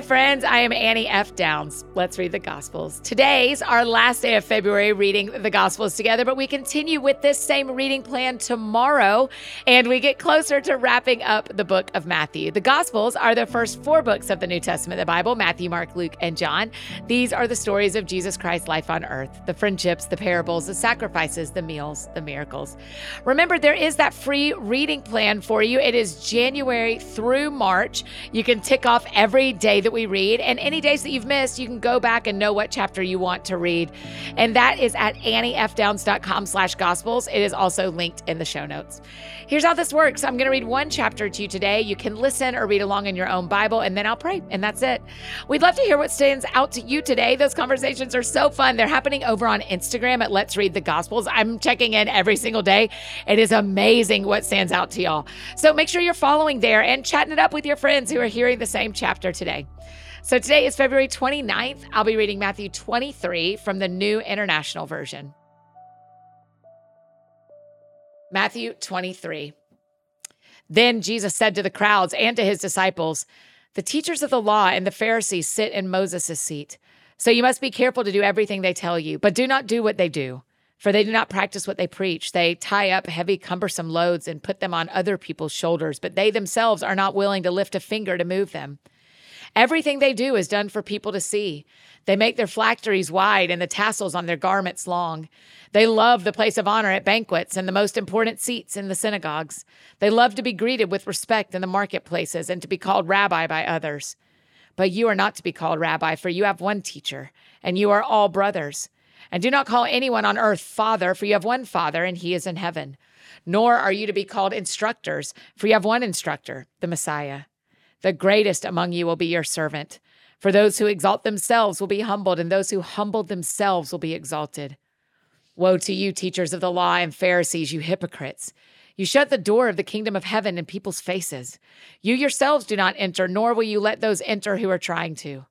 Hi, friends. I am Annie F. Downs. Let's read the Gospels. Today's our last day of February reading the Gospels together, but we continue with this same reading plan tomorrow, and we get closer to wrapping up the book of Matthew. The Gospels are the first four books of the New Testament, the Bible Matthew, Mark, Luke, and John. These are the stories of Jesus Christ's life on earth the friendships, the parables, the sacrifices, the meals, the miracles. Remember, there is that free reading plan for you. It is January through March. You can tick off every day that we read. And any days that you've missed, you can go back and know what chapter you want to read. And that is at anniefdowns.com slash gospels. It is also linked in the show notes. Here's how this works. I'm going to read one chapter to you today. You can listen or read along in your own Bible, and then I'll pray. And that's it. We'd love to hear what stands out to you today. Those conversations are so fun. They're happening over on Instagram at Let's Read the Gospels. I'm checking in every single day. It is amazing what stands out to y'all. So make sure you're following there and chatting it up with your friends who are hearing the same chapter today. So today is February 29th. I'll be reading Matthew 23 from the New International Version. Matthew 23. Then Jesus said to the crowds and to his disciples, The teachers of the law and the Pharisees sit in Moses' seat. So you must be careful to do everything they tell you, but do not do what they do. For they do not practice what they preach. They tie up heavy, cumbersome loads and put them on other people's shoulders, but they themselves are not willing to lift a finger to move them. Everything they do is done for people to see. They make their phylacteries wide and the tassels on their garments long. They love the place of honor at banquets and the most important seats in the synagogues. They love to be greeted with respect in the marketplaces and to be called rabbi by others. But you are not to be called rabbi, for you have one teacher, and you are all brothers. And do not call anyone on earth father, for you have one father, and he is in heaven. Nor are you to be called instructors, for you have one instructor, the Messiah. The greatest among you will be your servant. For those who exalt themselves will be humbled, and those who humble themselves will be exalted. Woe to you, teachers of the law and Pharisees, you hypocrites! You shut the door of the kingdom of heaven in people's faces. You yourselves do not enter, nor will you let those enter who are trying to.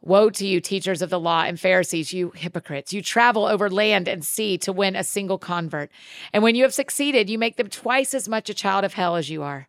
Woe to you, teachers of the law and Pharisees, you hypocrites! You travel over land and sea to win a single convert. And when you have succeeded, you make them twice as much a child of hell as you are.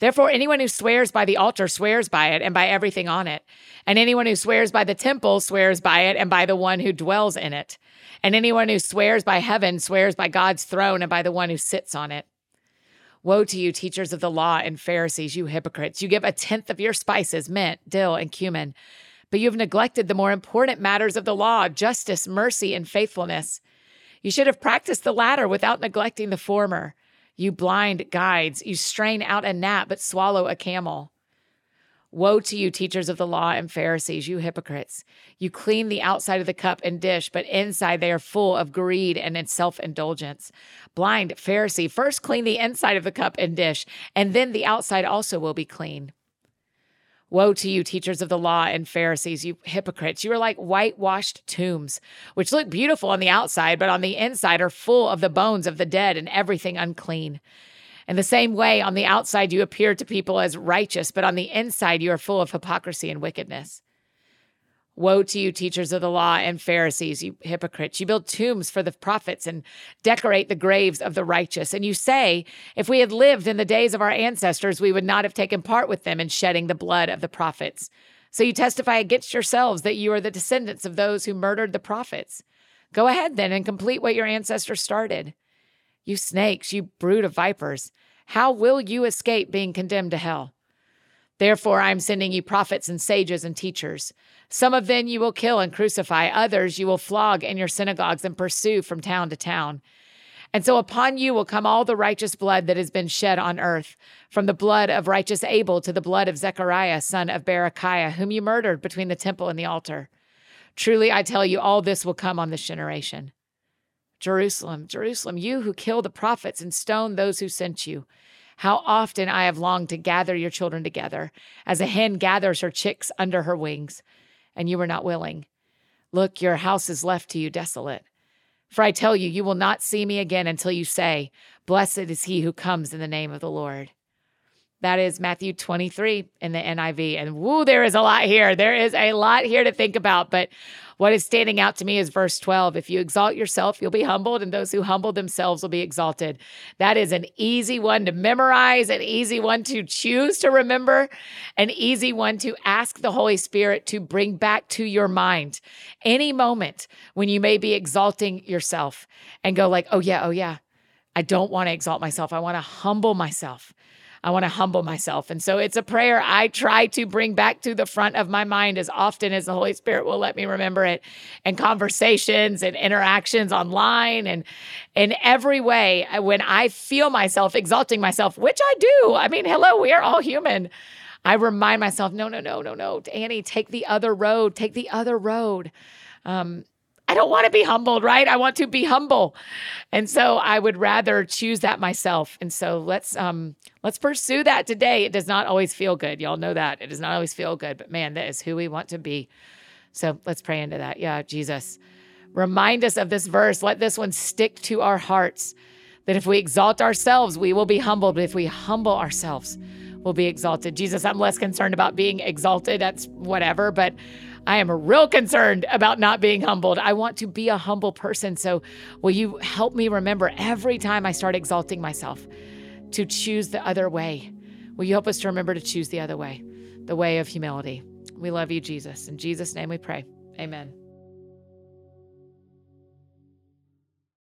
Therefore, anyone who swears by the altar swears by it and by everything on it. And anyone who swears by the temple swears by it and by the one who dwells in it. And anyone who swears by heaven swears by God's throne and by the one who sits on it. Woe to you, teachers of the law and Pharisees, you hypocrites! You give a tenth of your spices, mint, dill, and cumin, but you have neglected the more important matters of the law justice, mercy, and faithfulness. You should have practiced the latter without neglecting the former. You blind guides, you strain out a gnat but swallow a camel. Woe to you, teachers of the law and Pharisees, you hypocrites! You clean the outside of the cup and dish, but inside they are full of greed and self indulgence. Blind Pharisee, first clean the inside of the cup and dish, and then the outside also will be clean. Woe to you, teachers of the law and Pharisees, you hypocrites! You are like whitewashed tombs, which look beautiful on the outside, but on the inside are full of the bones of the dead and everything unclean. In the same way, on the outside you appear to people as righteous, but on the inside you are full of hypocrisy and wickedness. Woe to you, teachers of the law and Pharisees, you hypocrites! You build tombs for the prophets and decorate the graves of the righteous. And you say, if we had lived in the days of our ancestors, we would not have taken part with them in shedding the blood of the prophets. So you testify against yourselves that you are the descendants of those who murdered the prophets. Go ahead then and complete what your ancestors started. You snakes, you brood of vipers, how will you escape being condemned to hell? Therefore, I am sending you prophets and sages and teachers. Some of them you will kill and crucify, others you will flog in your synagogues and pursue from town to town. And so upon you will come all the righteous blood that has been shed on earth, from the blood of righteous Abel to the blood of Zechariah, son of Berechiah, whom you murdered between the temple and the altar. Truly, I tell you, all this will come on this generation. Jerusalem, Jerusalem, you who kill the prophets and stone those who sent you. How often I have longed to gather your children together, as a hen gathers her chicks under her wings, and you were not willing. Look, your house is left to you desolate. For I tell you, you will not see me again until you say, Blessed is he who comes in the name of the Lord. That is Matthew 23 in the NIV. And woo, there is a lot here. There is a lot here to think about. But what is standing out to me is verse 12. If you exalt yourself, you'll be humbled, and those who humble themselves will be exalted. That is an easy one to memorize, an easy one to choose to remember, an easy one to ask the Holy Spirit to bring back to your mind any moment when you may be exalting yourself and go like, oh yeah, oh yeah. I don't want to exalt myself. I want to humble myself. I want to humble myself. And so it's a prayer I try to bring back to the front of my mind as often as the Holy Spirit will let me remember it and conversations and interactions online and in every way when I feel myself exalting myself, which I do. I mean, hello, we are all human. I remind myself, no, no, no, no, no, Annie, take the other road, take the other road. Um, I don't want to be humbled, right? I want to be humble. And so I would rather choose that myself. And so let's um let's pursue that today. It does not always feel good. Y'all know that. It does not always feel good, but man, that is who we want to be. So let's pray into that. Yeah, Jesus. Remind us of this verse. Let this one stick to our hearts. That if we exalt ourselves, we will be humbled. But if we humble ourselves, we'll be exalted. Jesus, I'm less concerned about being exalted. That's whatever. But I am real concerned about not being humbled. I want to be a humble person. So, will you help me remember every time I start exalting myself to choose the other way? Will you help us to remember to choose the other way, the way of humility? We love you, Jesus. In Jesus' name we pray. Amen.